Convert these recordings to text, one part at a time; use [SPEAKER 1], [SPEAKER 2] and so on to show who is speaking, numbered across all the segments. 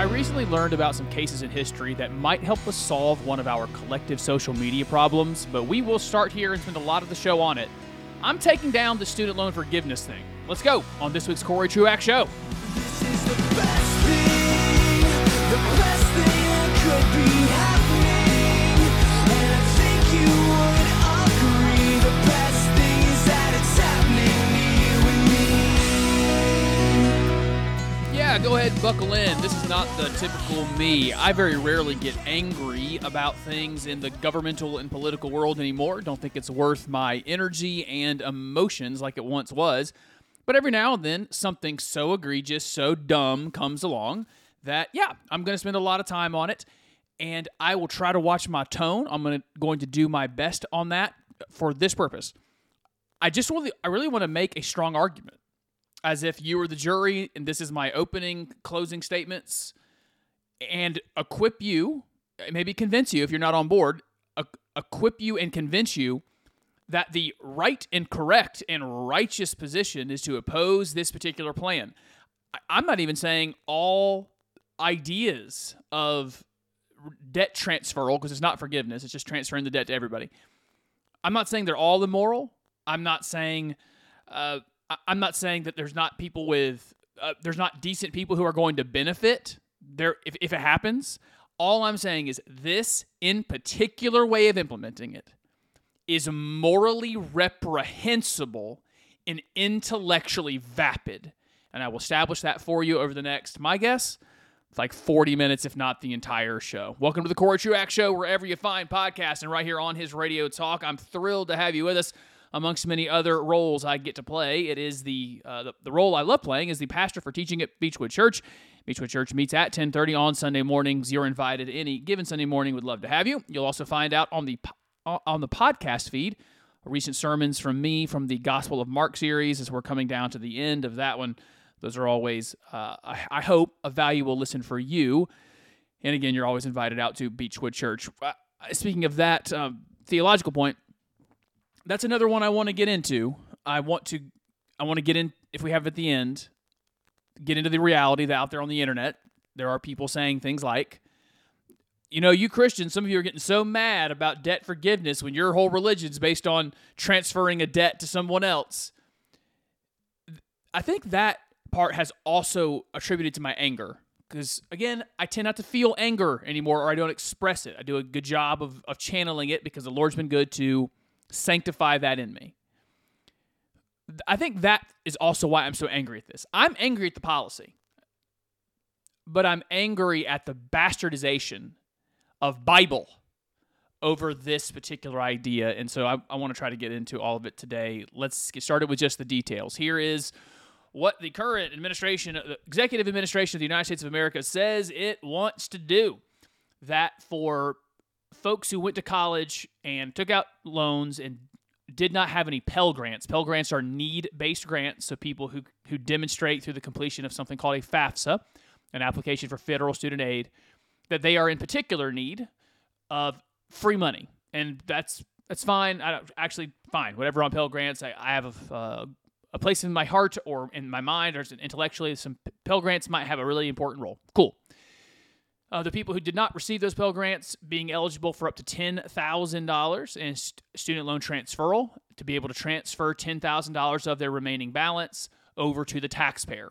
[SPEAKER 1] I recently learned about some cases in history that might help us solve one of our collective social media problems, but we will start here and spend a lot of the show on it. I'm taking down the student loan forgiveness thing. Let's go on this week's Corey Truax Show. Go ahead and buckle in. This is not the typical me. I very rarely get angry about things in the governmental and political world anymore. Don't think it's worth my energy and emotions like it once was. But every now and then, something so egregious, so dumb comes along that, yeah, I'm going to spend a lot of time on it. And I will try to watch my tone. I'm gonna, going to do my best on that for this purpose. I just really, I really want to make a strong argument as if you were the jury and this is my opening closing statements and equip you maybe convince you if you're not on board equip you and convince you that the right and correct and righteous position is to oppose this particular plan. I'm not even saying all ideas of debt transferal because it's not forgiveness it's just transferring the debt to everybody. I'm not saying they're all immoral. I'm not saying uh, I'm not saying that there's not people with uh, there's not decent people who are going to benefit there if, if it happens. All I'm saying is this in particular way of implementing it is morally reprehensible and intellectually vapid. And I will establish that for you over the next, my guess, like 40 minutes, if not the entire show. Welcome to the Corey Truax Show, wherever you find podcasts, and right here on his radio talk. I'm thrilled to have you with us. Amongst many other roles I get to play, it is the, uh, the the role I love playing is the pastor for teaching at Beechwood Church. Beechwood Church meets at 10:30 on Sunday mornings. You're invited any given Sunday morning. Would love to have you. You'll also find out on the on the podcast feed recent sermons from me from the Gospel of Mark series as we're coming down to the end of that one. Those are always, uh, I, I hope, a valuable listen for you. And again, you're always invited out to Beechwood Church. Uh, speaking of that um, theological point, that's another one I want to get into. I want to, I want to get in if we have at the end, get into the reality that out there on the internet, there are people saying things like, you know, you Christians, some of you are getting so mad about debt forgiveness when your whole religion's based on transferring a debt to someone else. I think that part has also attributed to my anger. Because again, I tend not to feel anger anymore or I don't express it. I do a good job of, of channeling it because the Lord's been good to sanctify that in me. I think that is also why I'm so angry at this. I'm angry at the policy, but I'm angry at the bastardization of Bible over this particular idea. And so I, I want to try to get into all of it today. Let's get started with just the details. Here is what the current administration, the executive administration of the United States of America says it wants to do. That for folks who went to college and took out loans and did not have any Pell Grants. Pell Grants are need-based grants, so people who who demonstrate through the completion of something called a FAFSA, an application for federal student aid, that they are in particular need of free money, and that's that's fine. I don't, actually fine. Whatever on Pell Grants, I, I have a, uh, a place in my heart or in my mind or intellectually. Some Pell Grants might have a really important role. Cool. Uh, the people who did not receive those Pell Grants being eligible for up to $10,000 in st- student loan transferal to be able to transfer $10,000 of their remaining balance over to the taxpayer.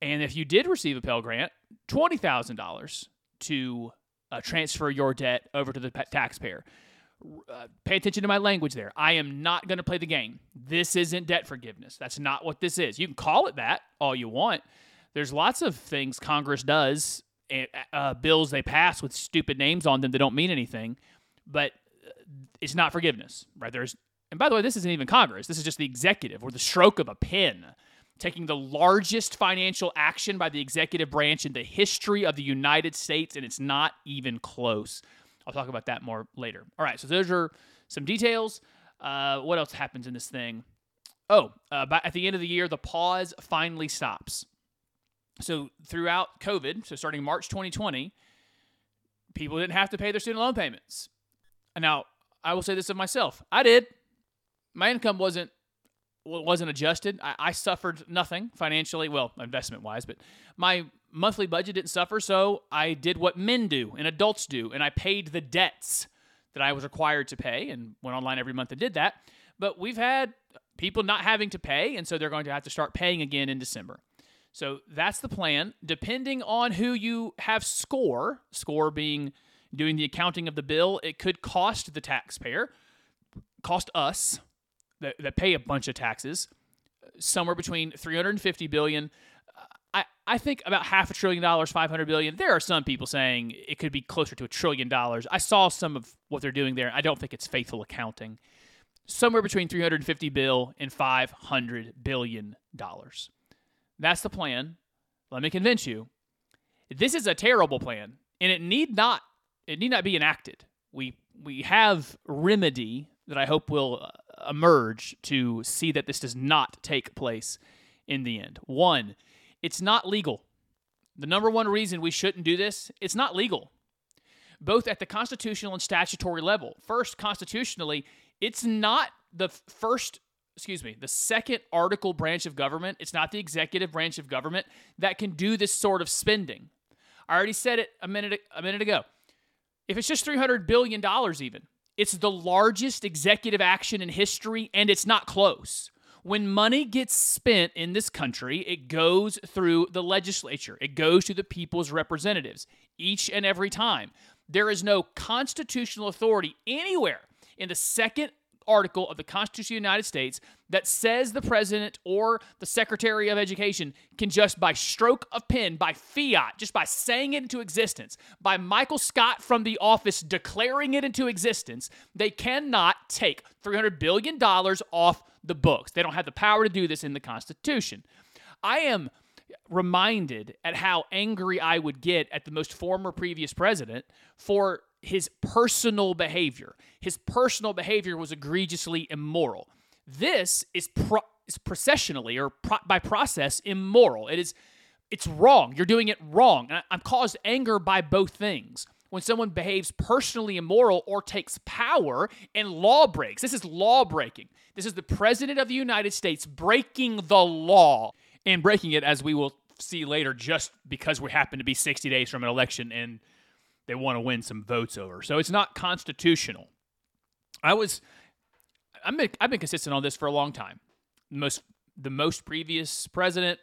[SPEAKER 1] And if you did receive a Pell Grant, $20,000 to uh, transfer your debt over to the pa- taxpayer. Uh, pay attention to my language there. I am not going to play the game. This isn't debt forgiveness. That's not what this is. You can call it that all you want. There's lots of things Congress does uh, bills they pass with stupid names on them that don't mean anything, but uh, it's not forgiveness, right? There's, and by the way, this isn't even Congress. This is just the executive or the stroke of a pen, taking the largest financial action by the executive branch in the history of the United States, and it's not even close. I'll talk about that more later. All right, so those are some details. Uh, what else happens in this thing? Oh, uh, by, at the end of the year, the pause finally stops so throughout COVID, so starting March 2020, people didn't have to pay their student loan payments. Now I will say this of myself: I did. My income wasn't wasn't adjusted. I, I suffered nothing financially, well, investment wise, but my monthly budget didn't suffer. So I did what men do and adults do, and I paid the debts that I was required to pay and went online every month and did that. But we've had people not having to pay, and so they're going to have to start paying again in December. So that's the plan. Depending on who you have score, score being doing the accounting of the bill, it could cost the taxpayer, cost us that, that pay a bunch of taxes, somewhere between 350 billion. I, I think about half a trillion dollars, 500 billion. There are some people saying it could be closer to a trillion dollars. I saw some of what they're doing there. I don't think it's faithful accounting. Somewhere between 350 bill and 500 billion dollars. That's the plan. Let me convince you. This is a terrible plan, and it need not it need not be enacted. We we have remedy that I hope will uh, emerge to see that this does not take place in the end. One, it's not legal. The number one reason we shouldn't do this, it's not legal. Both at the constitutional and statutory level. First, constitutionally, it's not the first excuse me, the second article branch of government, it's not the executive branch of government that can do this sort of spending. I already said it a minute a minute ago. If it's just 300 billion dollars even, it's the largest executive action in history and it's not close. When money gets spent in this country, it goes through the legislature. It goes to the people's representatives each and every time. There is no constitutional authority anywhere in the second article of the Constitution of the United States that says the president or the secretary of education can just by stroke of pen, by fiat, just by saying it into existence, by Michael Scott from the office declaring it into existence, they cannot take $300 billion off the books. They don't have the power to do this in the Constitution. I am reminded at how angry I would get at the most former previous president for his personal behavior. His personal behavior was egregiously immoral. This is, pro- is processionally or pro- by process immoral. It is it's wrong. You're doing it wrong. And I- I'm caused anger by both things. When someone behaves personally immoral or takes power and law breaks. This is law breaking. This is the president of the United States breaking the law and breaking it as we will see later just because we happen to be 60 days from an election and they want to win some votes over. So it's not constitutional. I was I'm I've been consistent on this for a long time. The most the most previous president,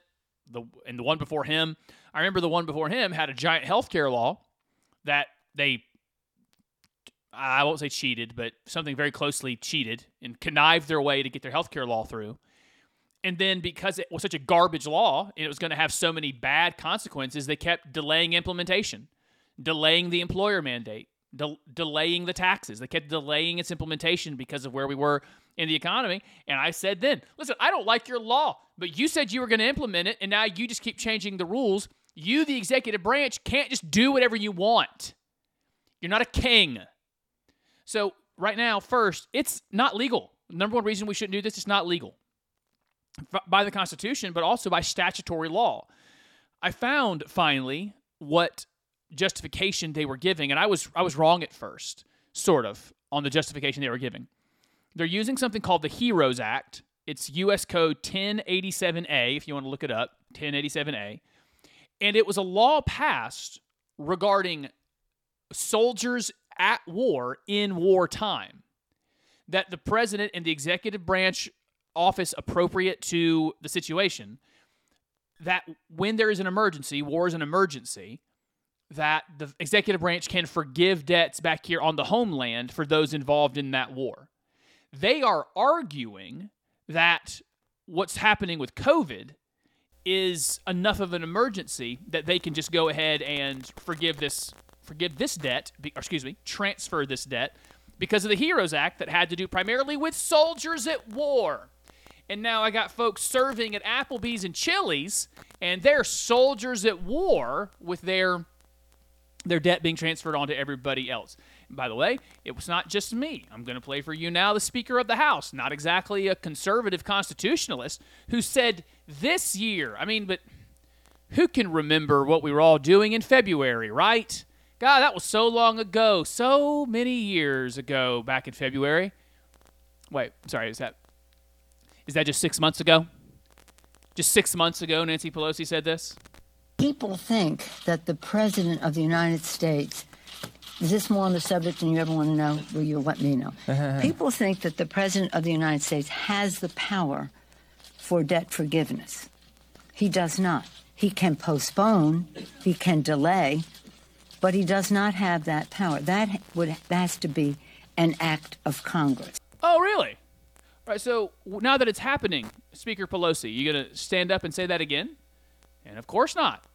[SPEAKER 1] the and the one before him, I remember the one before him had a giant healthcare law that they I won't say cheated, but something very closely cheated and connived their way to get their healthcare law through. And then because it was such a garbage law and it was going to have so many bad consequences, they kept delaying implementation, delaying the employer mandate, del- delaying the taxes. They kept delaying its implementation because of where we were in the economy. And I said then, listen, I don't like your law, but you said you were going to implement it, and now you just keep changing the rules. You, the executive branch, can't just do whatever you want. You're not a king. So, right now, first, it's not legal. Number one reason we shouldn't do this, it's not legal by the Constitution, but also by statutory law. I found finally what justification they were giving, and I was I was wrong at first, sort of, on the justification they were giving. They're using something called the HEROES Act. It's U.S. Code 1087A, if you want to look it up, 1087A, and it was a law passed regarding soldiers at war in wartime that the president and the executive branch office appropriate to the situation that when there is an emergency war is an emergency that the executive branch can forgive debts back here on the homeland for those involved in that war they are arguing that what's happening with covid is enough of an emergency that they can just go ahead and forgive this forgive this debt, or excuse me, transfer this debt because of the Heroes Act that had to do primarily with soldiers at war. And now I got folks serving at Applebee's and Chili's, and they're soldiers at war with their their debt being transferred onto everybody else. By the way, it was not just me. I'm going to play for you now the Speaker of the House, not exactly a conservative constitutionalist, who said this year, I mean, but who can remember what we were all doing in February, right? God, that was so long ago, so many years ago back in February. Wait, sorry, is that Is that just six months ago? Just six months ago, Nancy Pelosi said this?
[SPEAKER 2] People think that the President of the United States, is this more on the subject than you ever want to know? Will you let me know? People think that the President of the United States has the power for debt forgiveness. He does not. He can postpone, he can delay, but he does not have that power. That would that has to be an act of Congress.
[SPEAKER 1] Oh, really? All right, so now that it's happening, Speaker Pelosi, you going to stand up and say that again? And of course not.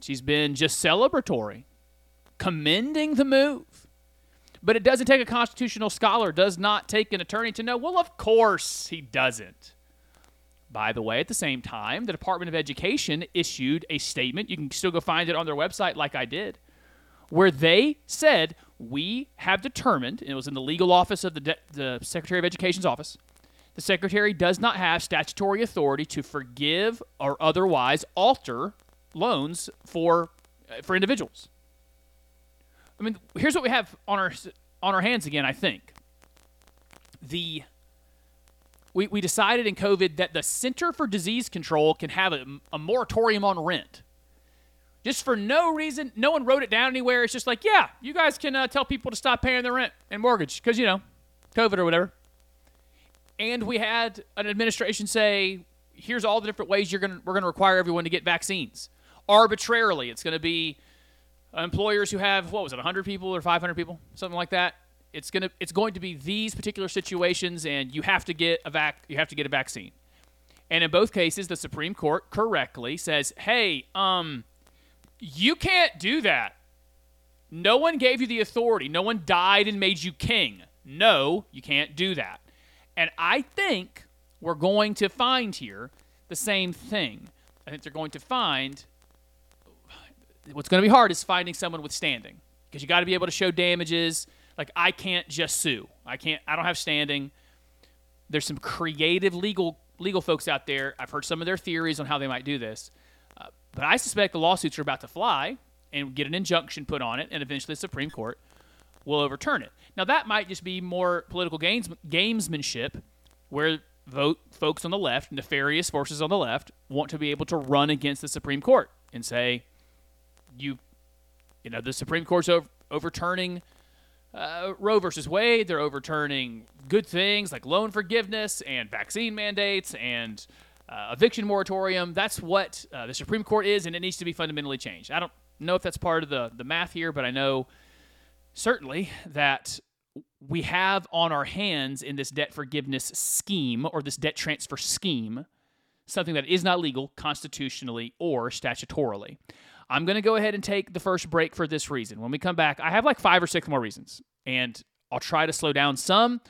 [SPEAKER 1] She's been just celebratory, commending the move. But it doesn't take a constitutional scholar, does not take an attorney to know, well, of course he doesn't. By the way, at the same time, the Department of Education issued a statement. You can still go find it on their website, like I did, where they said, We have determined, it was in the legal office of the, de- the Secretary of Education's office, the Secretary does not have statutory authority to forgive or otherwise alter loans for, uh, for individuals. I mean, here's what we have on our, on our hands again, I think. The we, we decided in COVID that the Center for Disease Control can have a, a moratorium on rent. Just for no reason. No one wrote it down anywhere. It's just like, yeah, you guys can uh, tell people to stop paying their rent and mortgage because, you know, COVID or whatever. And we had an administration say, here's all the different ways you're gonna, we're going to require everyone to get vaccines. Arbitrarily, it's going to be employers who have, what was it, 100 people or 500 people? Something like that it's gonna it's going to be these particular situations, and you have to get a vac you have to get a vaccine. And in both cases, the Supreme Court correctly says, "Hey, um, you can't do that. No one gave you the authority. No one died and made you king. No, you can't do that." And I think we're going to find here the same thing. I think they're going to find what's going to be hard is finding someone with standing because you got to be able to show damages like I can't just sue. I can't. I don't have standing. There's some creative legal legal folks out there. I've heard some of their theories on how they might do this, uh, but I suspect the lawsuits are about to fly and get an injunction put on it, and eventually the Supreme Court will overturn it. Now that might just be more political games gamesmanship, where vote folks on the left, nefarious forces on the left, want to be able to run against the Supreme Court and say, you, you know, the Supreme Court's over, overturning uh, Roe versus Wade. They're overturning good things like loan forgiveness and vaccine mandates and uh, eviction moratorium. That's what uh, the Supreme Court is, and it needs to be fundamentally changed. I don't know if that's part of the, the math here, but I know certainly that we have on our hands in this debt forgiveness scheme or this debt transfer scheme something that is not legal constitutionally or statutorily. I'm going to go ahead and take the first break for this reason. When we come back, I have like five or six more reasons, and I'll try to slow down some,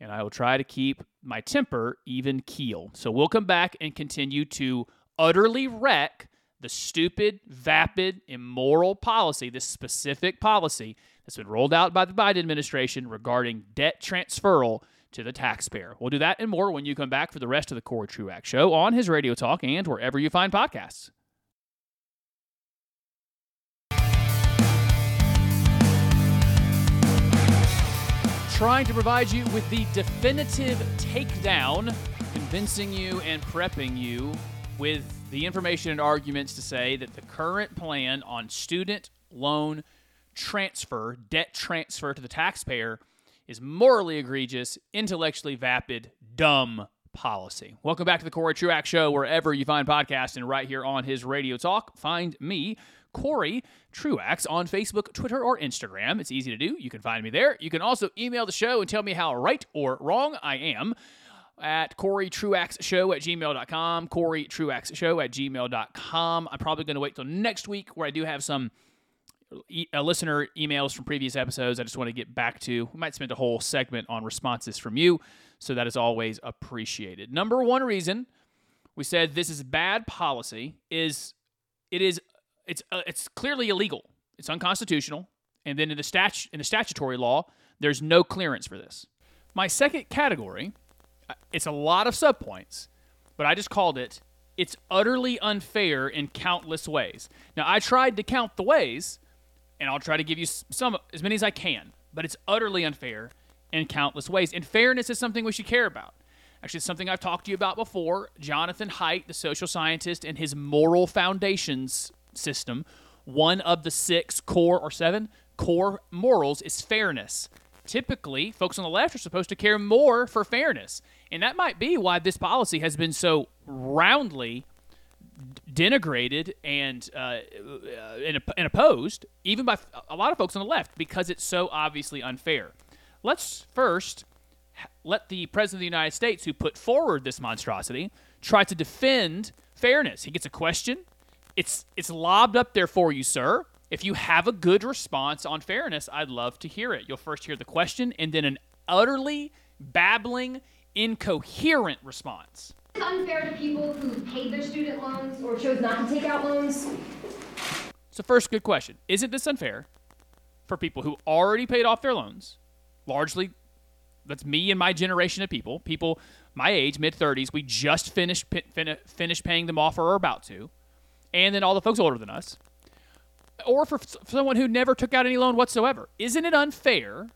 [SPEAKER 1] and I will try to keep my temper even keel. So we'll come back and continue to utterly wreck the stupid, vapid, immoral policy, this specific policy that's been rolled out by the Biden administration regarding debt transferal to the taxpayer. We'll do that and more when you come back for the rest of the Corey Truax Show on his Radio Talk and wherever you find podcasts. Trying to provide you with the definitive takedown, convincing you and prepping you with the information and arguments to say that the current plan on student loan transfer, debt transfer to the taxpayer, is morally egregious, intellectually vapid, dumb policy. Welcome back to the Corey Truax Show, wherever you find podcasts, and right here on his Radio Talk. Find me, Corey Truax, on Facebook, Twitter, or Instagram. It's easy to do. You can find me there. You can also email the show and tell me how right or wrong I am at Corey Truax Show at gmail.com. Corey Truax Show at gmail.com. I'm probably going to wait till next week where I do have some uh, listener emails from previous episodes. I just want to get back to. We might spend a whole segment on responses from you, so that is always appreciated. Number one reason we said this is bad policy is it is it's uh, it's clearly illegal. It's unconstitutional, and then in the stat in the statutory law, there's no clearance for this. My second category, uh, it's a lot of subpoints, but I just called it. It's utterly unfair in countless ways. Now I tried to count the ways, and I'll try to give you some as many as I can. But it's utterly unfair in countless ways. And fairness is something we should care about. Actually, it's something I've talked to you about before. Jonathan Haidt, the social scientist, and his moral foundations system, one of the six core or seven core morals is fairness. Typically, folks on the left are supposed to care more for fairness. And that might be why this policy has been so roundly denigrated and, uh, uh, and, and opposed, even by a lot of folks on the left, because it's so obviously unfair. Let's first let the President of the United States, who put forward this monstrosity, try to defend fairness. He gets a question. It's it's lobbed up there for you, sir. If you have a good response on fairness, I'd love to hear it. You'll first hear the question and then an utterly babbling, incoherent response.
[SPEAKER 3] It's unfair to people who paid their student loans or chose not to take out loans.
[SPEAKER 1] So, first, good question. Isn't this unfair for people who already paid off their loans? Largely, that's me and my generation of people, people my age, mid 30s. We just finished fin- finished paying them off or are about to. And then all the folks older than us. Or for s- someone who never took out any loan whatsoever. Isn't it unfair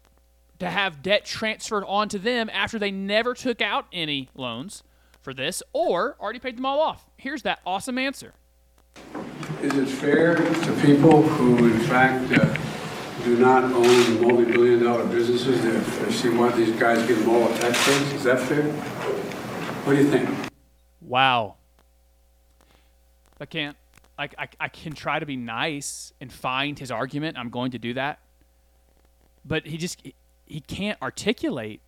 [SPEAKER 1] to have debt transferred onto them after they never took out any loans for this or already paid them all off? Here's that awesome answer.
[SPEAKER 4] Is it fair to people who in fact uh, do not own multi-billion dollar businesses they see one of these guys give them all a tax breaks? Is that fair? What do you think?
[SPEAKER 1] Wow. I can't. I, I, I can try to be nice and find his argument. I'm going to do that. But he just he can't articulate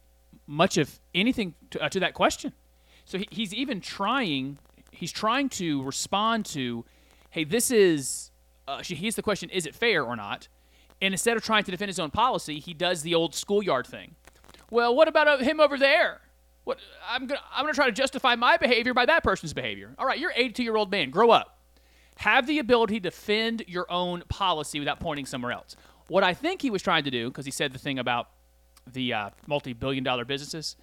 [SPEAKER 1] much of anything to, uh, to that question. So he, he's even trying. He's trying to respond to, hey, this is. Uh, here's the question: Is it fair or not? And instead of trying to defend his own policy, he does the old schoolyard thing. Well, what about uh, him over there? What I'm gonna I'm gonna try to justify my behavior by that person's behavior. All right, you're 82 year old man. Grow up. Have the ability to defend your own policy without pointing somewhere else. What I think he was trying to do, because he said the thing about the uh, multi-billion dollar businesses,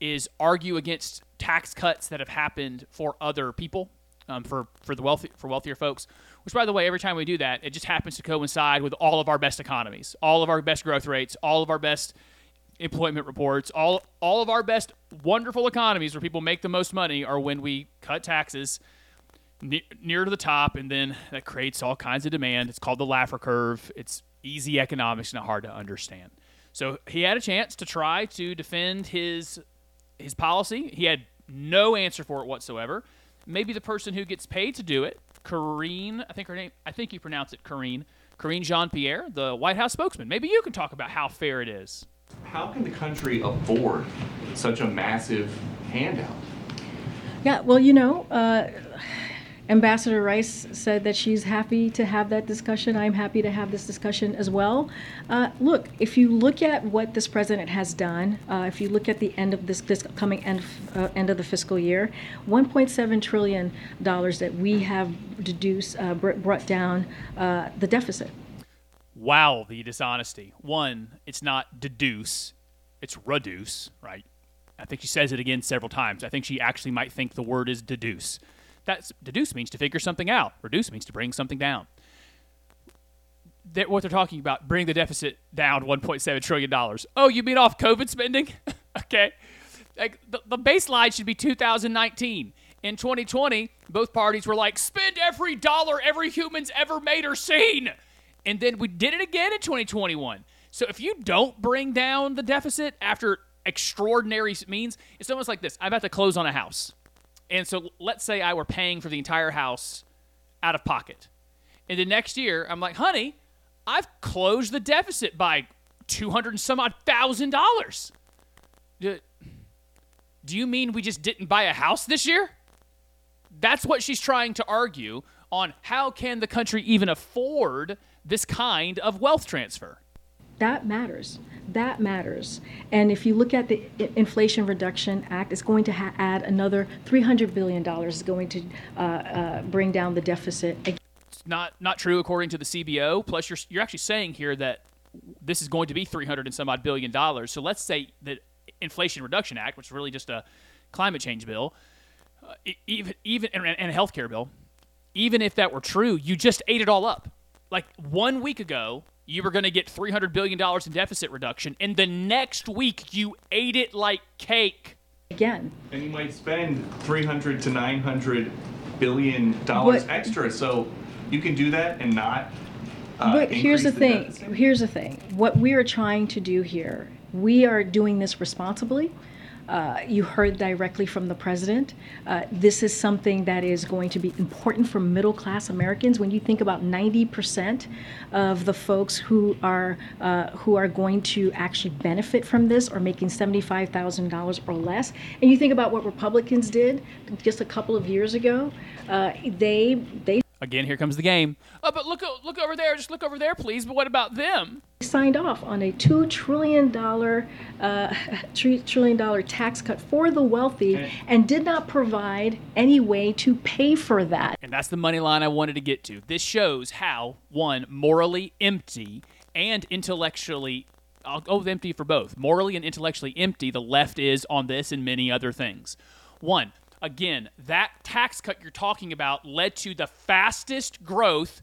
[SPEAKER 1] is argue against tax cuts that have happened for other people, um, for for the wealthy for wealthier folks. Which, by the way, every time we do that, it just happens to coincide with all of our best economies, all of our best growth rates, all of our best employment reports, all all of our best wonderful economies where people make the most money are when we cut taxes ne- near to the top, and then that creates all kinds of demand. It's called the Laffer curve. It's easy economics, not hard to understand. So he had a chance to try to defend his his policy. He had no answer for it whatsoever. Maybe the person who gets paid to do it, Karine, I think her name, I think you pronounce it Karine, Karine Jean Pierre, the White House spokesman. Maybe you can talk about how fair it is.
[SPEAKER 5] How can the country afford such a massive handout?
[SPEAKER 6] Yeah, well, you know, uh, Ambassador Rice said that she's happy to have that discussion. I'm happy to have this discussion as well. Uh, look, if you look at what this president has done, uh, if you look at the end of this, this coming end, uh, end of the fiscal year, 1.7 trillion dollars that we have deduced, uh, br- brought down uh, the deficit.
[SPEAKER 1] Wow, the dishonesty. One, it's not deduce, it's reduce, right? I think she says it again several times. I think she actually might think the word is deduce. That's deduce means to figure something out. Reduce means to bring something down. That what they're talking about, bring the deficit down 1.7 trillion dollars. Oh, you mean off COVID spending? okay, like the, the baseline should be 2019. In 2020, both parties were like, spend every dollar every human's ever made or seen. And then we did it again in 2021. So if you don't bring down the deficit after extraordinary means, it's almost like this. I'm about to close on a house. And so let's say I were paying for the entire house out of pocket. And the next year, I'm like, honey, I've closed the deficit by 200 and some odd thousand dollars. Do do you mean we just didn't buy a house this year? That's what she's trying to argue on how can the country even afford this kind of wealth transfer.
[SPEAKER 6] That matters. That matters. And if you look at the Inflation Reduction Act, it's going to ha- add another $300 billion. It's going to uh, uh, bring down the deficit.
[SPEAKER 1] It's not not true according to the CBO. Plus, you're you're actually saying here that this is going to be 300 and some odd billion dollars. So let's say the Inflation Reduction Act, which is really just a climate change bill, uh, even even and, and a healthcare bill, even if that were true, you just ate it all up. Like one week ago, you were going to get 300 billion dollars in deficit reduction, and the next week you ate it like cake.
[SPEAKER 6] again.
[SPEAKER 5] And you might spend 300 to 900 billion dollars extra. So you can do that and not. Uh,
[SPEAKER 6] But here's the
[SPEAKER 5] increase
[SPEAKER 6] thing.
[SPEAKER 5] deficit.
[SPEAKER 6] Here's the thing. What we are trying to do here, we are doing this responsibly. Uh, you heard directly from the president. Uh, this is something that is going to be important for middle class Americans. When you think about 90% of the folks who are uh, who are going to actually benefit from this are making $75,000 or less, and you think about what Republicans did just a couple of years ago, uh, they they
[SPEAKER 1] Again, here comes the game. Oh, but look, look over there. Just look over there, please. But what about them?
[SPEAKER 6] signed off on a two trillion dollar uh, three trillion dollar tax cut for the wealthy and did not provide any way to pay for that.
[SPEAKER 1] And that's the money line I wanted to get to. This shows how, one, morally empty and intellectually, I'll go with empty for both, morally and intellectually empty the left is on this and many other things. One, again, that tax cut you're talking about led to the fastest growth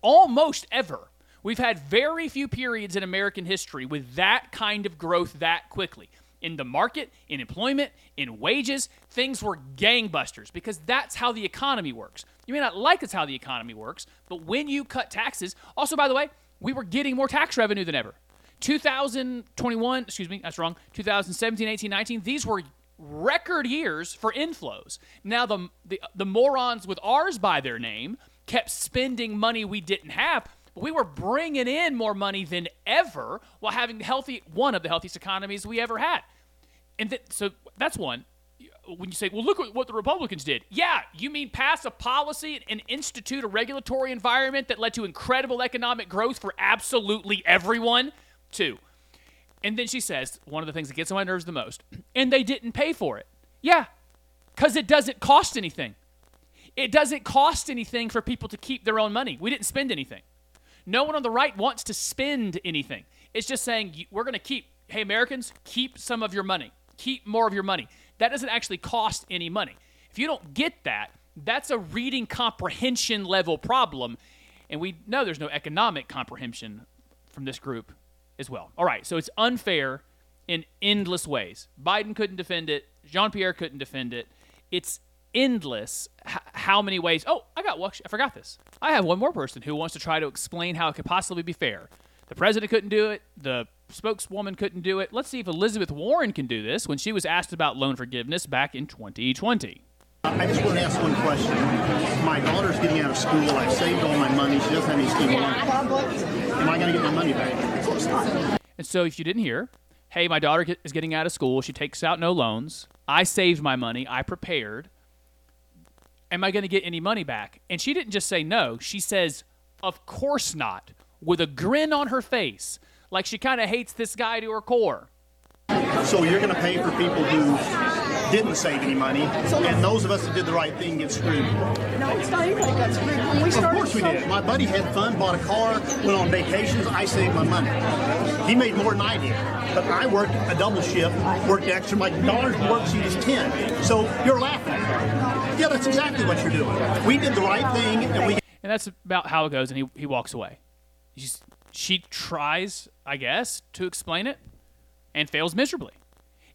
[SPEAKER 1] almost ever. We've had very few periods in American history with that kind of growth that quickly. In the market, in employment, in wages, things were gangbusters because that's how the economy works. You may not like it's how the economy works, but when you cut taxes, also, by the way, we were getting more tax revenue than ever. 2021, excuse me, that's wrong. 2017, 18, 19, these were record years for inflows. Now the, the the morons with ours by their name kept spending money we didn't have. But we were bringing in more money than ever while having the healthy one of the healthiest economies we ever had. And th- so that's one. When you say, "Well, look at what the Republicans did," yeah, you mean pass a policy and institute a regulatory environment that led to incredible economic growth for absolutely everyone. Two, and then she says, one of the things that gets on my nerves the most, and they didn't pay for it. Yeah, because it doesn't cost anything. It doesn't cost anything for people to keep their own money. We didn't spend anything. No one on the right wants to spend anything. It's just saying, we're going to keep, hey, Americans, keep some of your money, keep more of your money. That doesn't actually cost any money. If you don't get that, that's a reading comprehension level problem. And we know there's no economic comprehension from this group as well. All right, so it's unfair in endless ways. Biden couldn't defend it. Jean Pierre couldn't defend it. It's endless h- how many ways. Oh, I got. I forgot this. I have one more person who wants to try to explain how it could possibly be fair. The president couldn't do it. The spokeswoman couldn't do it. Let's see if Elizabeth Warren can do this when she was asked about loan forgiveness back in 2020.
[SPEAKER 7] I just want to ask one question. My daughter's getting out of school. I've saved all my money. She doesn't have any student loans. Am I going to get my money back? Of course not.
[SPEAKER 1] And so, if you didn't hear, hey, my daughter is getting out of school. She takes out no loans. I saved my money. I prepared. Am I going to get any money back? And she didn't just say no. She says, of course not, with a grin on her face, like she kind of hates this guy to her core.
[SPEAKER 7] So you're going to pay for people who didn't save any money, and those of us that did the right thing get screwed.
[SPEAKER 8] No, it's not anybody got screwed. When we
[SPEAKER 7] Of course we did. My buddy had fun, bought a car, went on vacations. I saved my money. He made more than I did. But I worked a double shift, worked extra. My daughter's worksheet is 10. So you're laughing. Yeah, that's exactly what you're doing. We did the right thing, and we
[SPEAKER 1] And that's about how it goes, and he, he walks away. She's, she tries, I guess, to explain it and fails miserably.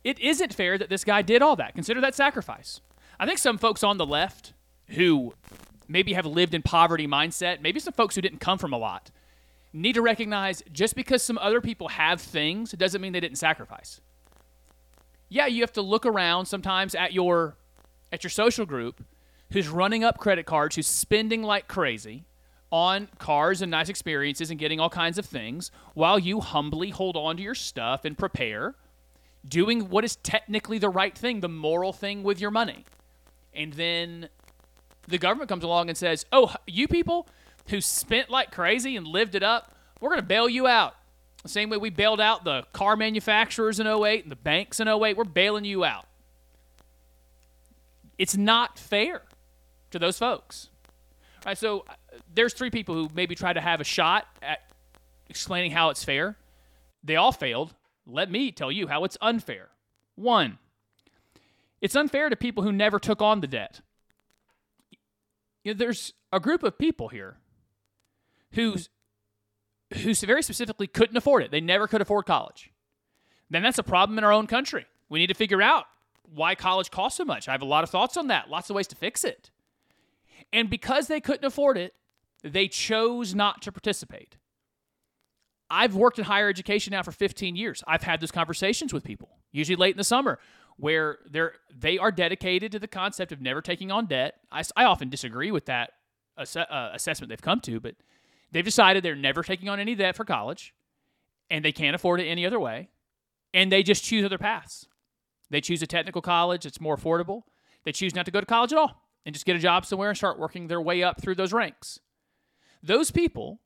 [SPEAKER 1] It isn't fair that this guy did all that. Consider that sacrifice. I think some folks on the left who maybe have lived in poverty mindset, maybe some folks who didn't come from a lot, need to recognize just because some other people have things, it doesn't mean they didn't sacrifice. Yeah, you have to look around sometimes at your at your social group who's running up credit cards, who's spending like crazy on cars and nice experiences and getting all kinds of things while you humbly hold on to your stuff and prepare, doing what is technically the right thing, the moral thing with your money. And then the government comes along and says, "Oh, you people who spent like crazy and lived it up, we're going to bail you out." The same way we bailed out the car manufacturers in 08 and the banks in 08, we're bailing you out. It's not fair to those folks. All right, so uh, there's three people who maybe tried to have a shot at explaining how it's fair. They all failed. Let me tell you how it's unfair. One, it's unfair to people who never took on the debt. You know, there's a group of people here who's who very specifically couldn't afford it. They never could afford college. Then that's a problem in our own country. We need to figure out why college costs so much. I have a lot of thoughts on that, lots of ways to fix it. And because they couldn't afford it, they chose not to participate. I've worked in higher education now for 15 years. I've had those conversations with people, usually late in the summer, where they're they are dedicated to the concept of never taking on debt. I, I often disagree with that ass- uh, assessment they've come to, but they've decided they're never taking on any debt for college, and they can't afford it any other way, and they just choose other paths. They choose a technical college that's more affordable. They choose not to go to college at all and just get a job somewhere and start working their way up through those ranks. Those people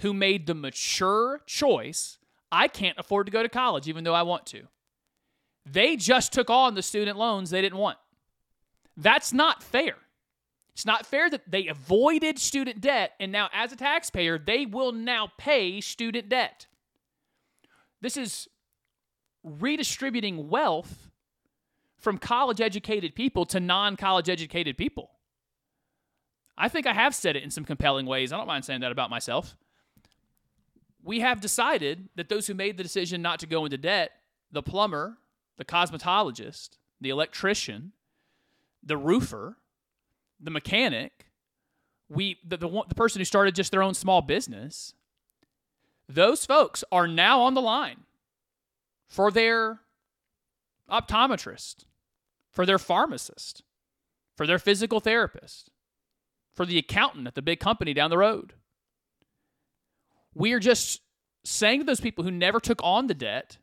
[SPEAKER 1] who made the mature choice, I can't afford to go to college even though I want to. They just took on the student loans they didn't want. That's not fair. It's not fair that they avoided student debt and now, as a taxpayer, they will now pay student debt. This is redistributing wealth from college educated people to non college educated people. I think I have said it in some compelling ways. I don't mind saying that about myself. We have decided that those who made the decision not to go into debt, the plumber, the cosmetologist, the electrician, the roofer, the mechanic, we the, the, the person who started just their own small business, those folks are now on the line for their optometrist, for their pharmacist, for their physical therapist, for the accountant at the big company down the road. We are just saying to those people who never took on the debt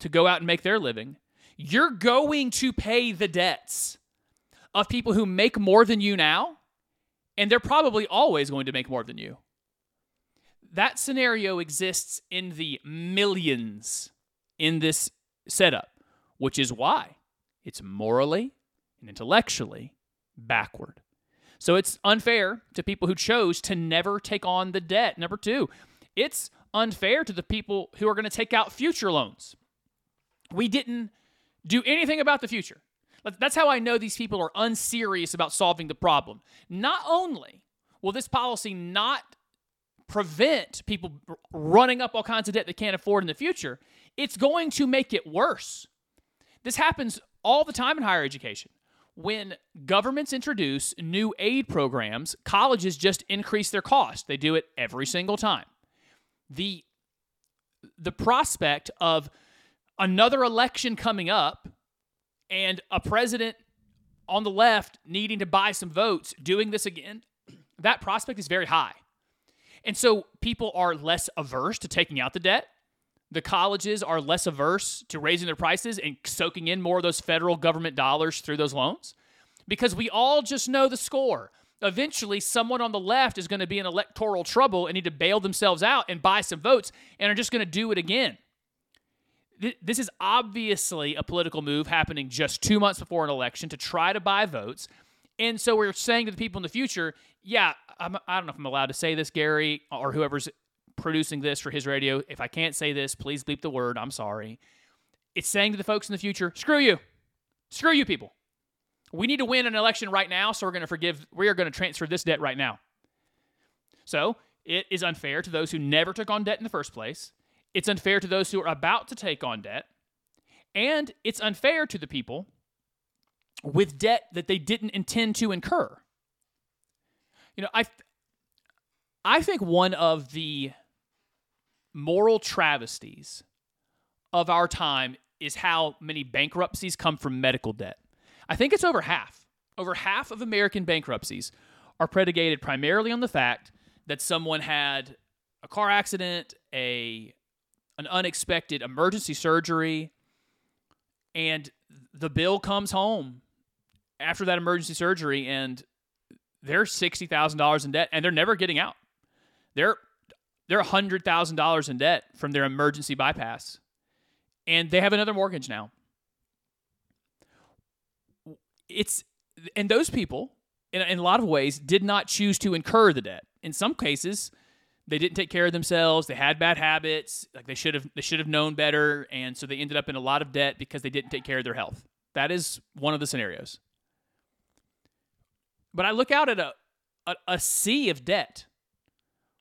[SPEAKER 1] to go out and make their living, you're going to pay the debts of people who make more than you now, and they're probably always going to make more than you. That scenario exists in the millions in this setup, which is why it's morally and intellectually backward. So it's unfair to people who chose to never take on the debt. Number two, it's unfair to the people who are going to take out future loans. We didn't do anything about the future. That's how I know these people are unserious about solving the problem. Not only will this policy not prevent people running up all kinds of debt they can't afford in the future, it's going to make it worse. This happens all the time in higher education. When governments introduce new aid programs, colleges just increase their cost. They do it every single time. The the prospect of another election coming up and a president on the left needing to buy some votes doing this again, that prospect is very high. And so people are less averse to taking out the debt. The colleges are less averse to raising their prices and soaking in more of those federal government dollars through those loans because we all just know the score. Eventually, someone on the left is going to be in electoral trouble and need to bail themselves out and buy some votes and are just going to do it again. This is obviously a political move happening just two months before an election to try to buy votes. And so we're saying to the people in the future, yeah, I'm, I don't know if I'm allowed to say this, Gary, or whoever's producing this for his radio. If I can't say this, please bleep the word. I'm sorry. It's saying to the folks in the future, screw you. Screw you people. We need to win an election right now, so we're going to forgive, we are going to transfer this debt right now. So it is unfair to those who never took on debt in the first place. It's unfair to those who are about to take on debt. And it's unfair to the people with debt that they didn't intend to incur. You know, I I think one of the moral travesties of our time is how many bankruptcies come from medical debt. I think it's over half. Over half of American bankruptcies are predicated primarily on the fact that someone had a car accident, a an unexpected emergency surgery, and the bill comes home after that emergency surgery and they're $60,000 in debt and they're never getting out. They're they're $100,000 in debt from their emergency bypass. And they have another mortgage now. It's and those people in, in a lot of ways did not choose to incur the debt. In some cases, they didn't take care of themselves. They had bad habits. Like they should have they should have known better and so they ended up in a lot of debt because they didn't take care of their health. That is one of the scenarios. But I look out at a, a, a sea of debt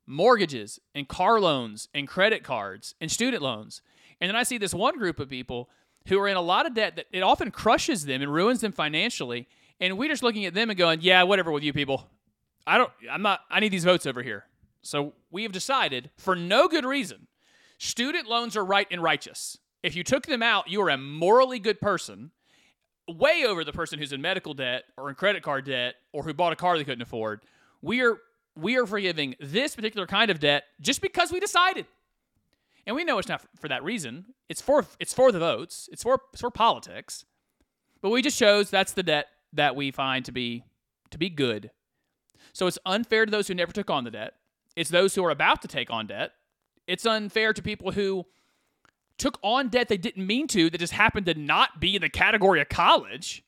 [SPEAKER 1] mortgages and car loans and credit cards and student loans. And then I see this one group of people who are in a lot of debt that it often crushes them and ruins them financially. And we're just looking at them and going, yeah, whatever with you people. I don't, I'm not, I need these votes over here. So we have decided, for no good reason, student loans are right and righteous. If you took them out, you are a morally good person, way over the person who's in medical debt or in credit card debt or who bought a car they couldn't afford. We are we are forgiving this particular kind of debt just because we decided. And we know it's not for that reason. It's for it's for the votes. It's for it's for politics. But we just chose that's the debt that we find to be to be good. So it's unfair to those who never took on the debt. It's those who are about to take on debt. It's unfair to people who took on debt they didn't mean to that just happened to not be in the category of college.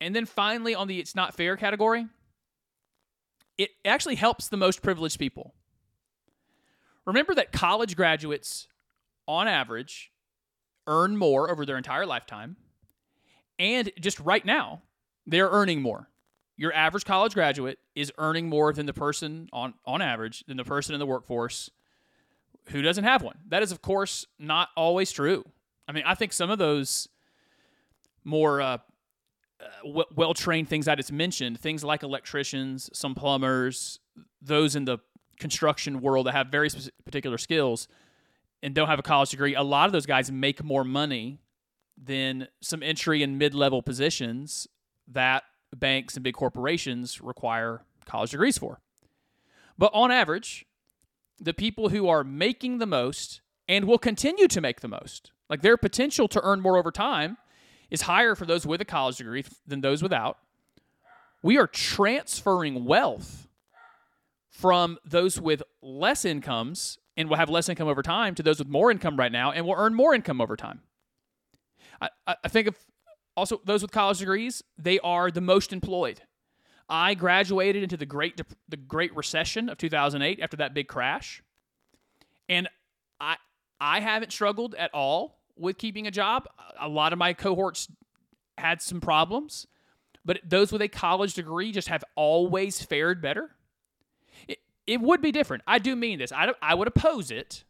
[SPEAKER 1] And then finally on the it's not fair category, it actually helps the most privileged people. Remember that college graduates, on average, earn more over their entire lifetime. And just right now, they're earning more. Your average college graduate is earning more than the person on, on average, than the person in the workforce who doesn't have one. That is, of course, not always true. I mean, I think some of those more uh, well trained things I just mentioned, things like electricians, some plumbers, those in the construction world that have very specific, particular skills and don't have a college degree, a lot of those guys make more money than some entry and mid level positions that banks and big corporations require college degrees for. But on average, the people who are making the most and will continue to make the most, like their potential to earn more over time, is higher for those with a college degree than those without. We are transferring wealth from those with less incomes and will have less income over time to those with more income right now and will earn more income over time. I, I think of also those with college degrees, they are the most employed. I graduated into the great the Great Recession of 2008 after that big crash, and I I haven't struggled at all with keeping a job. A lot of my cohorts had some problems, but those with a college degree just have always fared better. It, would be different. I do mean this. I, I would oppose it,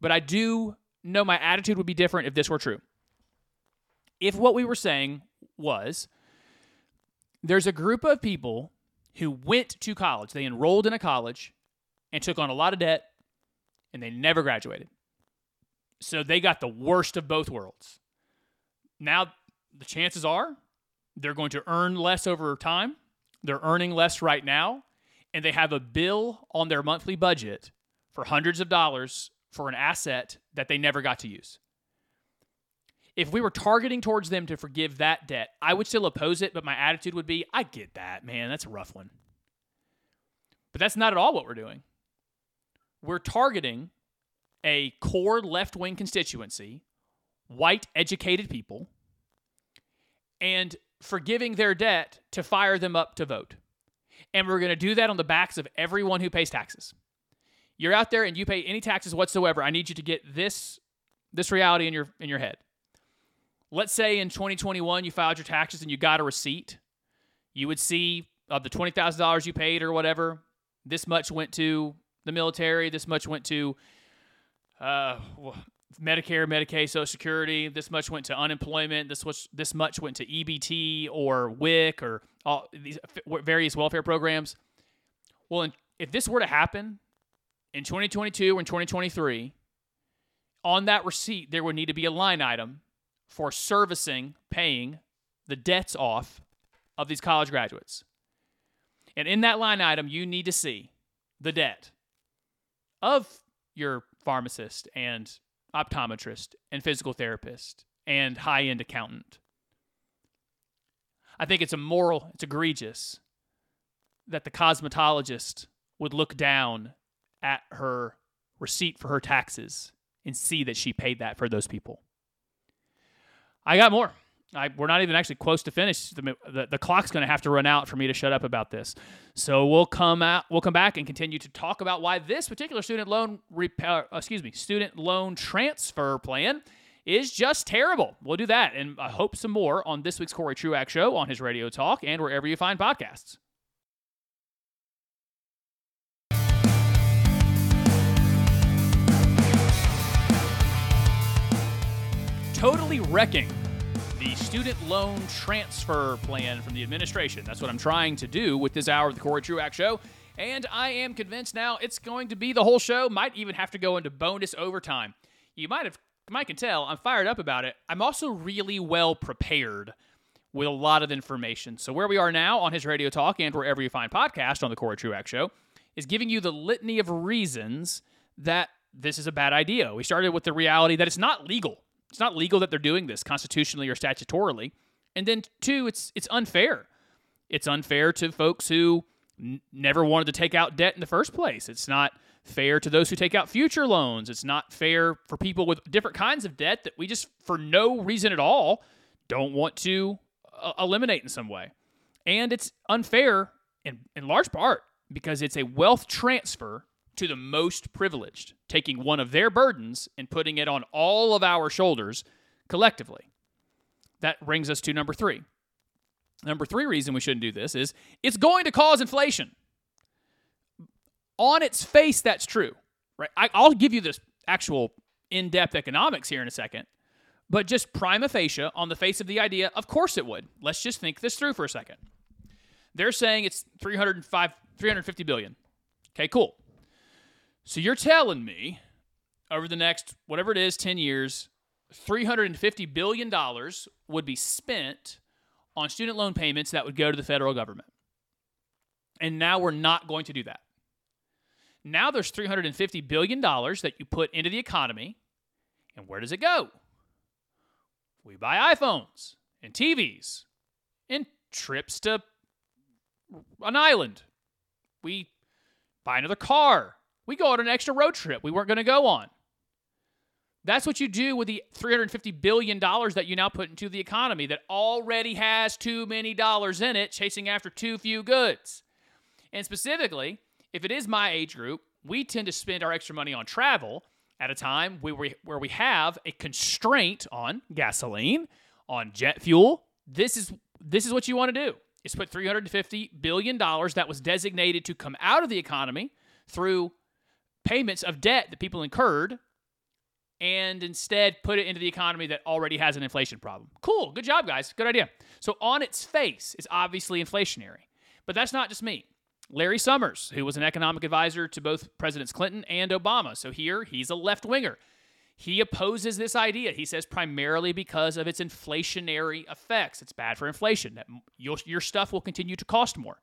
[SPEAKER 1] but I do know my attitude would be different if this were true. If what we were saying was there's a group of people who went to college, they enrolled in a college and took on a lot of debt and they never graduated. So they got the worst of both worlds. Now, the chances are they're going to earn less over time. They're earning less right now. And they have a bill on their monthly budget for hundreds of dollars for an asset that they never got to use. If we were targeting towards them to forgive that debt, I would still oppose it, but my attitude would be I get that, man. That's a rough one. But that's not at all what we're doing. We're targeting a core left wing constituency, white educated people, and forgiving their debt to fire them up to vote. And we're going to do that on the backs of everyone who pays taxes. You're out there and you pay any taxes whatsoever. I need you to get this this reality in your in your head. Let's say in 2021 you filed your taxes and you got a receipt. You would see of the $20,000 you paid or whatever, this much went to the military, this much went to uh, Medicare, Medicaid, Social Security. This much went to unemployment. This was this much went to EBT or WIC or all these various welfare programs. Well, if this were to happen in 2022 or in 2023, on that receipt there would need to be a line item for servicing, paying the debts off of these college graduates. And in that line item, you need to see the debt of your pharmacist and optometrist and physical therapist and high end accountant. I think it's immoral, it's egregious that the cosmetologist would look down at her receipt for her taxes and see that she paid that for those people. I got more. I, we're not even actually close to finish. The, the, the clock's going to have to run out for me to shut up about this. So we'll come out. We'll come back and continue to talk about why this particular student loan, repair, uh, excuse me, student loan transfer plan is just terrible. We'll do that, and I hope some more on this week's Corey Truax show on his radio talk and wherever you find podcasts. totally wrecking the student loan transfer plan from the administration. That's what I'm trying to do with this hour of the Corey Truax Show. And I am convinced now it's going to be the whole show. Might even have to go into bonus overtime. You might have, might can tell, I'm fired up about it. I'm also really well prepared with a lot of information. So where we are now on his radio talk and wherever you find podcast on the Corey Truax Show is giving you the litany of reasons that this is a bad idea. We started with the reality that it's not legal. It's not legal that they're doing this constitutionally or statutorily. And then two, it's it's unfair. It's unfair to folks who n- never wanted to take out debt in the first place. It's not fair to those who take out future loans. It's not fair for people with different kinds of debt that we just for no reason at all don't want to uh, eliminate in some way. And it's unfair in in large part because it's a wealth transfer to the most privileged, taking one of their burdens and putting it on all of our shoulders collectively. That brings us to number three. Number three reason we shouldn't do this is it's going to cause inflation. On its face, that's true, right? I, I'll give you this actual in depth economics here in a second, but just prima facie, on the face of the idea, of course it would. Let's just think this through for a second. They're saying it's 305, 350 billion. Okay, cool. So you're telling me over the next, whatever it is, 10 years, $350 billion would be spent on student loan payments that would go to the federal government. And now we're not going to do that. Now there's $350 billion that you put into the economy. And where does it go? We buy iPhones and TVs and trips to an island. We buy another car we go on an extra road trip we weren't going to go on. That's what you do with the $350 billion that you now put into the economy that already has too many dollars in it, chasing after too few goods. And specifically, if it is my age group, we tend to spend our extra money on travel at a time where we, where we have a constraint on gasoline, on jet fuel. This is this is what you want to do. Is put 350 billion dollars that was designated to come out of the economy through payments of debt that people incurred and instead put it into the economy that already has an inflation problem. Cool. Good job, guys. Good idea. So, on its face, it's obviously inflationary. But that's not just me. Larry Summers, who was an economic advisor to both Presidents Clinton and Obama. So, here he's a left winger. He opposes this idea. He says primarily because of its inflationary effects. It's bad for inflation, that your, your stuff will continue to cost more.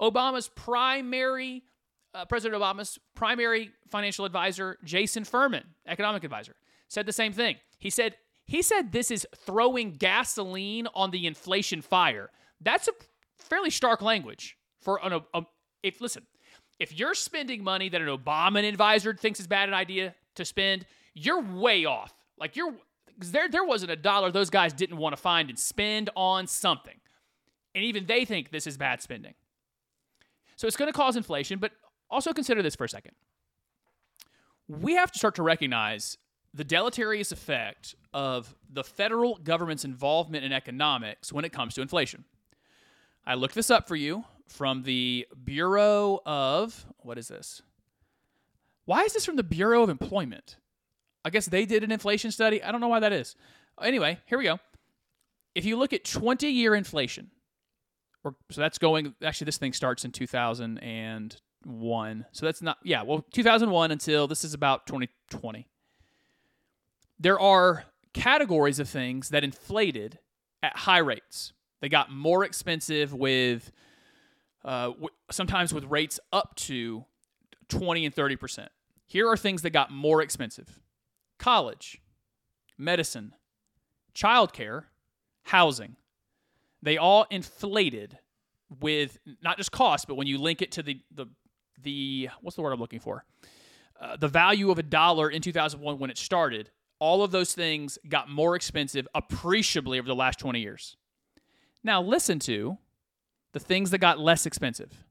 [SPEAKER 1] Obama's primary uh, President Obama's primary financial advisor, Jason Furman, economic advisor, said the same thing. He said he said this is throwing gasoline on the inflation fire. That's a fairly stark language for an a, if listen, if you're spending money that an Obama advisor thinks is bad an idea to spend, you're way off. Like you're there there wasn't a dollar those guys didn't want to find and spend on something. And even they think this is bad spending. So it's going to cause inflation, but also, consider this for a second. We have to start to recognize the deleterious effect of the federal government's involvement in economics when it comes to inflation. I looked this up for you from the Bureau of, what is this? Why is this from the Bureau of Employment? I guess they did an inflation study. I don't know why that is. Anyway, here we go. If you look at 20 year inflation, or, so that's going, actually, this thing starts in 2000 and one. So that's not yeah, well 2001 until this is about 2020. There are categories of things that inflated at high rates. They got more expensive with uh, w- sometimes with rates up to 20 and 30%. Here are things that got more expensive. College, medicine, childcare, housing. They all inflated with not just cost, but when you link it to the, the the what's the word I'm looking for? Uh, the value of a dollar in 2001 when it started, all of those things got more expensive appreciably over the last 20 years. Now, listen to the things that got less expensive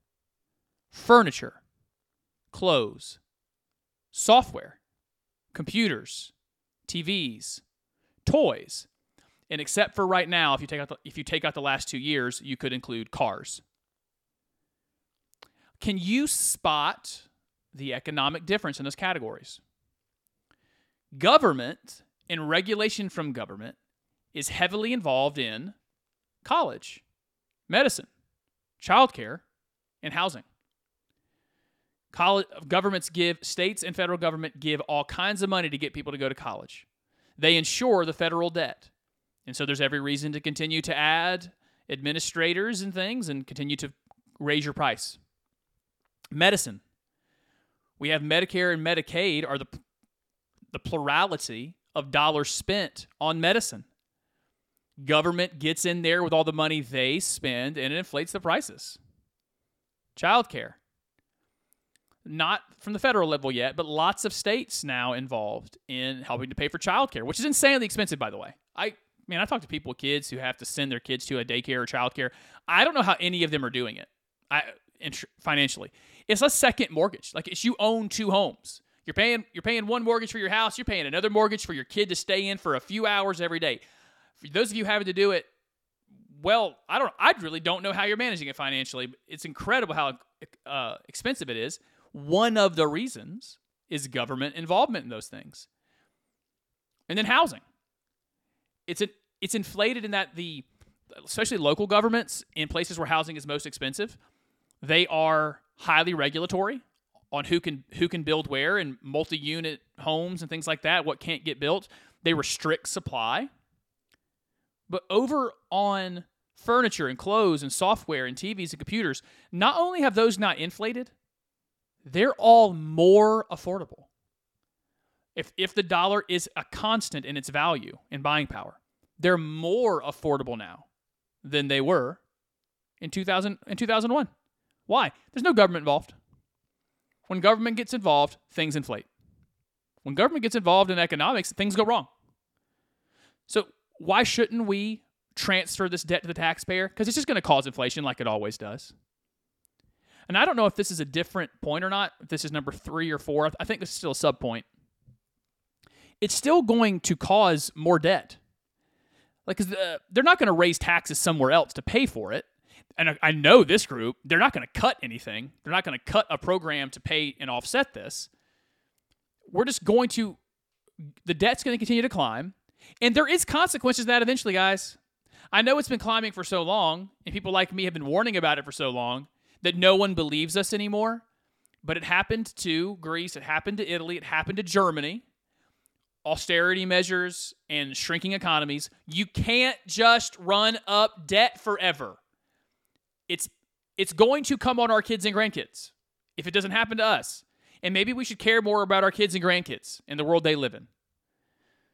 [SPEAKER 1] furniture, clothes, software, computers, TVs, toys. And except for right now, if you take out the, if you take out the last two years, you could include cars. Can you spot the economic difference in those categories? Government and regulation from government is heavily involved in college, medicine, childcare, and housing. College, governments give, states and federal government give all kinds of money to get people to go to college. They insure the federal debt. And so there's every reason to continue to add administrators and things and continue to raise your price. Medicine. We have Medicare and Medicaid are the the plurality of dollars spent on medicine. Government gets in there with all the money they spend and it inflates the prices. Childcare. Not from the federal level yet, but lots of states now involved in helping to pay for childcare, which is insanely expensive, by the way. I man, I talk to people, with kids who have to send their kids to a daycare or childcare. I don't know how any of them are doing it. I financially, it's a second mortgage. Like it's you own two homes. You're paying you're paying one mortgage for your house. You're paying another mortgage for your kid to stay in for a few hours every day. For those of you having to do it, well, I don't. I really don't know how you're managing it financially. It's incredible how uh, expensive it is. One of the reasons is government involvement in those things, and then housing. It's an it's inflated in that the especially local governments in places where housing is most expensive, they are highly regulatory on who can who can build where and multi-unit homes and things like that, what can't get built. They restrict supply. But over on furniture and clothes and software and TVs and computers, not only have those not inflated, they're all more affordable. If if the dollar is a constant in its value in buying power, they're more affordable now than they were in 2000 in 2001. Why? There's no government involved. When government gets involved, things inflate. When government gets involved in economics, things go wrong. So, why shouldn't we transfer this debt to the taxpayer? Because it's just going to cause inflation like it always does. And I don't know if this is a different point or not, if this is number three or four. I think this is still a sub point. It's still going to cause more debt. Like, because the, they're not going to raise taxes somewhere else to pay for it and I know this group, they're not going to cut anything. They're not going to cut a program to pay and offset this. We're just going to, the debt's going to continue to climb. And there is consequences to that eventually, guys. I know it's been climbing for so long, and people like me have been warning about it for so long that no one believes us anymore. But it happened to Greece, it happened to Italy, it happened to Germany. Austerity measures and shrinking economies. You can't just run up debt forever it's it's going to come on our kids and grandkids if it doesn't happen to us. And maybe we should care more about our kids and grandkids and the world they live in.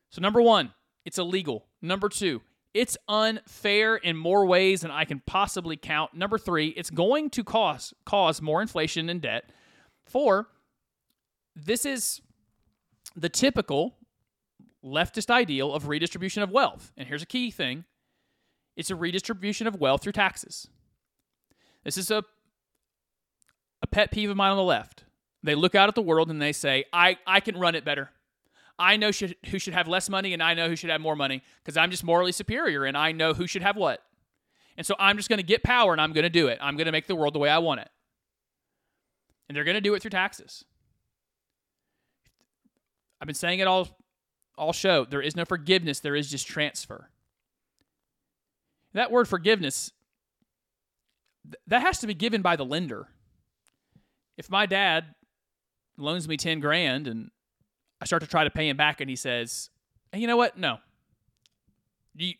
[SPEAKER 1] So number 1, it's illegal. Number 2, it's unfair in more ways than I can possibly count. Number 3, it's going to cause cause more inflation and debt. 4, this is the typical leftist ideal of redistribution of wealth. And here's a key thing. It's a redistribution of wealth through taxes. This is a a pet peeve of mine on the left. They look out at the world and they say, "I I can run it better. I know should, who should have less money and I know who should have more money because I'm just morally superior and I know who should have what. And so I'm just going to get power and I'm going to do it. I'm going to make the world the way I want it. And they're going to do it through taxes. I've been saying it all all show. There is no forgiveness, there is just transfer. That word forgiveness that has to be given by the lender. If my dad loans me 10 grand and I start to try to pay him back and he says, hey, you know what? No. You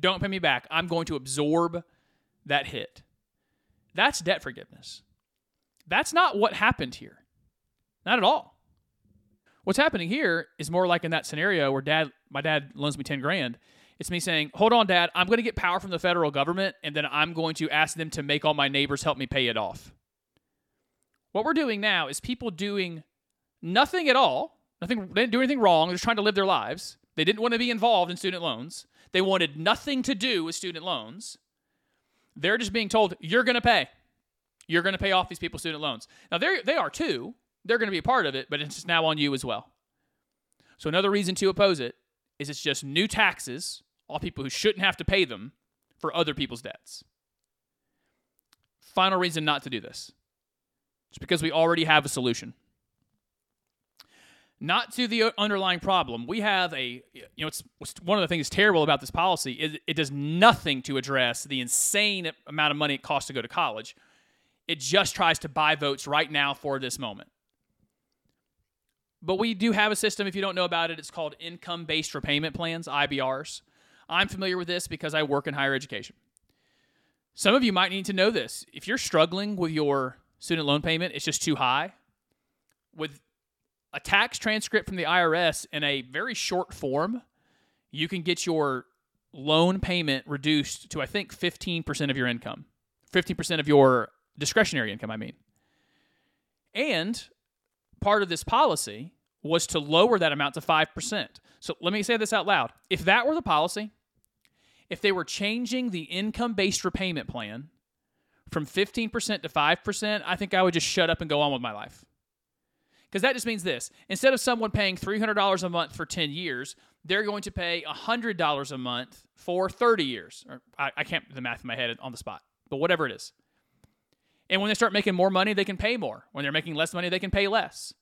[SPEAKER 1] don't pay me back. I'm going to absorb that hit. That's debt forgiveness. That's not what happened here. Not at all. What's happening here is more like in that scenario where dad my dad loans me 10 grand it's me saying, hold on, dad, I'm going to get power from the federal government, and then I'm going to ask them to make all my neighbors help me pay it off. What we're doing now is people doing nothing at all. Nothing, they didn't do anything wrong. They're just trying to live their lives. They didn't want to be involved in student loans. They wanted nothing to do with student loans. They're just being told, you're going to pay. You're going to pay off these people's student loans. Now, they they are too. They're going to be a part of it, but it's now on you as well. So, another reason to oppose it is it's just new taxes all people who shouldn't have to pay them for other people's debts. Final reason not to do this. It's because we already have a solution. not to the underlying problem. We have a, you know, it's, it's one of the things terrible about this policy is it does nothing to address the insane amount of money it costs to go to college. It just tries to buy votes right now for this moment. But we do have a system, if you don't know about it, it's called income based repayment plans, IBRs. I'm familiar with this because I work in higher education. Some of you might need to know this. If you're struggling with your student loan payment, it's just too high. With a tax transcript from the IRS in a very short form, you can get your loan payment reduced to, I think, 15% of your income, 15% of your discretionary income, I mean. And part of this policy was to lower that amount to 5%. So let me say this out loud. If that were the policy, if they were changing the income based repayment plan from 15% to 5%, I think I would just shut up and go on with my life. Because that just means this instead of someone paying $300 a month for 10 years, they're going to pay $100 a month for 30 years. Or I, I can't do the math in my head on the spot, but whatever it is. And when they start making more money, they can pay more. When they're making less money, they can pay less.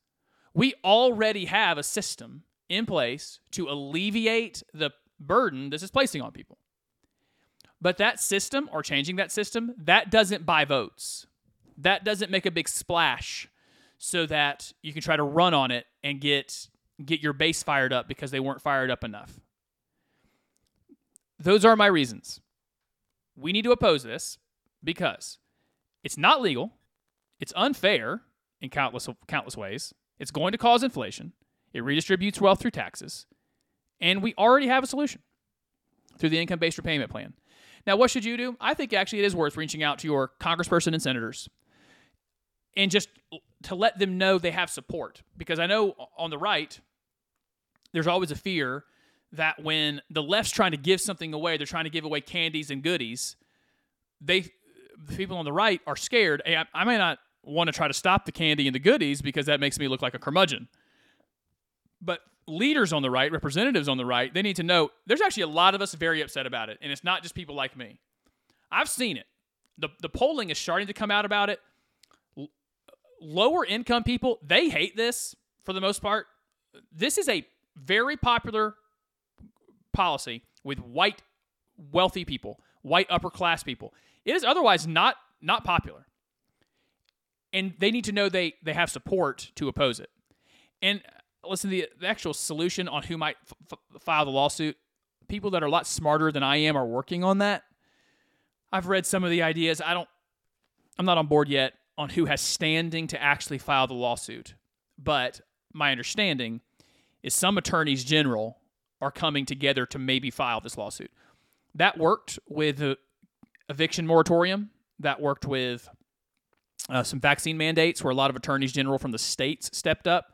[SPEAKER 1] We already have a system in place to alleviate the burden this is placing on people. But that system or changing that system, that doesn't buy votes. That doesn't make a big splash so that you can try to run on it and get get your base fired up because they weren't fired up enough. Those are my reasons. We need to oppose this because it's not legal, it's unfair in countless countless ways. It's going to cause inflation. It redistributes wealth through taxes. And we already have a solution through the income based repayment plan. Now, what should you do? I think actually it is worth reaching out to your congressperson and senators and just to let them know they have support. Because I know on the right, there's always a fear that when the left's trying to give something away, they're trying to give away candies and goodies. They, the people on the right, are scared. Hey, I, I may not want to try to stop the candy and the goodies because that makes me look like a curmudgeon. But leaders on the right, representatives on the right, they need to know there's actually a lot of us very upset about it. And it's not just people like me. I've seen it. The, the polling is starting to come out about it. L- lower income people, they hate this for the most part. This is a very popular policy with white wealthy people, white upper class people. It is otherwise not not popular. And they need to know they they have support to oppose it. And uh, listen, the, the actual solution on who might f- f- file the lawsuit, people that are a lot smarter than I am are working on that. I've read some of the ideas. I don't, I'm not on board yet on who has standing to actually file the lawsuit. But my understanding is some attorneys general are coming together to maybe file this lawsuit. That worked with the eviction moratorium. That worked with uh, some vaccine mandates where a lot of attorneys general from the states stepped up.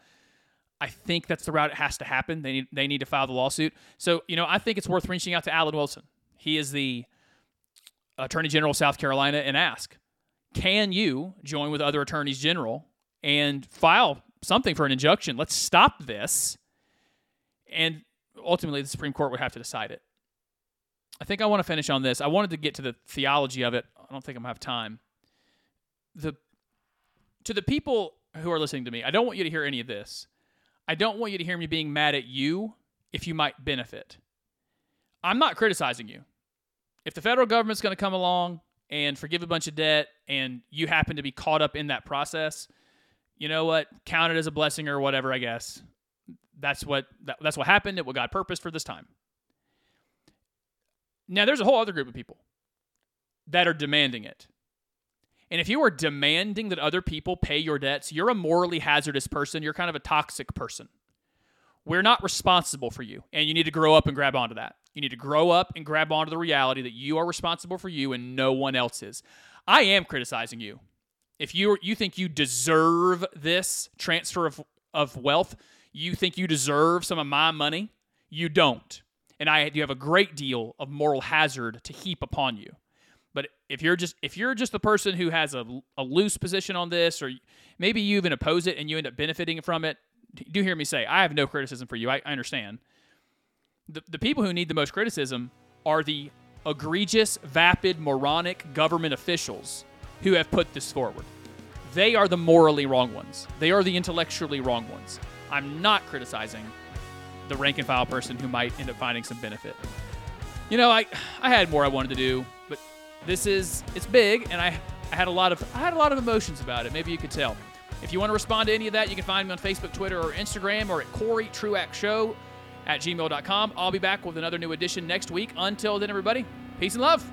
[SPEAKER 1] I think that's the route it has to happen. They need they need to file the lawsuit. So you know, I think it's worth reaching out to Alan Wilson. He is the Attorney General of South Carolina and ask, can you join with other attorneys general and file something for an injunction? Let's stop this. And ultimately, the Supreme Court would have to decide it. I think I want to finish on this. I wanted to get to the theology of it. I don't think I'm gonna have time. The to the people who are listening to me, I don't want you to hear any of this. I don't want you to hear me being mad at you if you might benefit. I'm not criticizing you. If the federal government's going to come along and forgive a bunch of debt and you happen to be caught up in that process, you know what? Count it as a blessing or whatever, I guess. That's what that, that's what happened. It what God purposed for this time. Now there's a whole other group of people that are demanding it. And if you are demanding that other people pay your debts, you're a morally hazardous person. You're kind of a toxic person. We're not responsible for you, and you need to grow up and grab onto that. You need to grow up and grab onto the reality that you are responsible for you and no one else is. I am criticizing you. If you you think you deserve this transfer of, of wealth, you think you deserve some of my money, you don't. And I you have a great deal of moral hazard to heap upon you. But if you're just if you're just the person who has a, a loose position on this, or maybe you even oppose it and you end up benefiting from it, do hear me say I have no criticism for you. I, I understand. The the people who need the most criticism are the egregious, vapid, moronic government officials who have put this forward. They are the morally wrong ones. They are the intellectually wrong ones. I'm not criticizing the rank and file person who might end up finding some benefit. You know, I I had more I wanted to do, but this is it's big, and I I had a lot of I had a lot of emotions about it. Maybe you could tell. If you want to respond to any of that, you can find me on Facebook, Twitter, or Instagram, or at Corey Truax Show at gmail.com. I'll be back with another new edition next week. Until then, everybody, peace and love.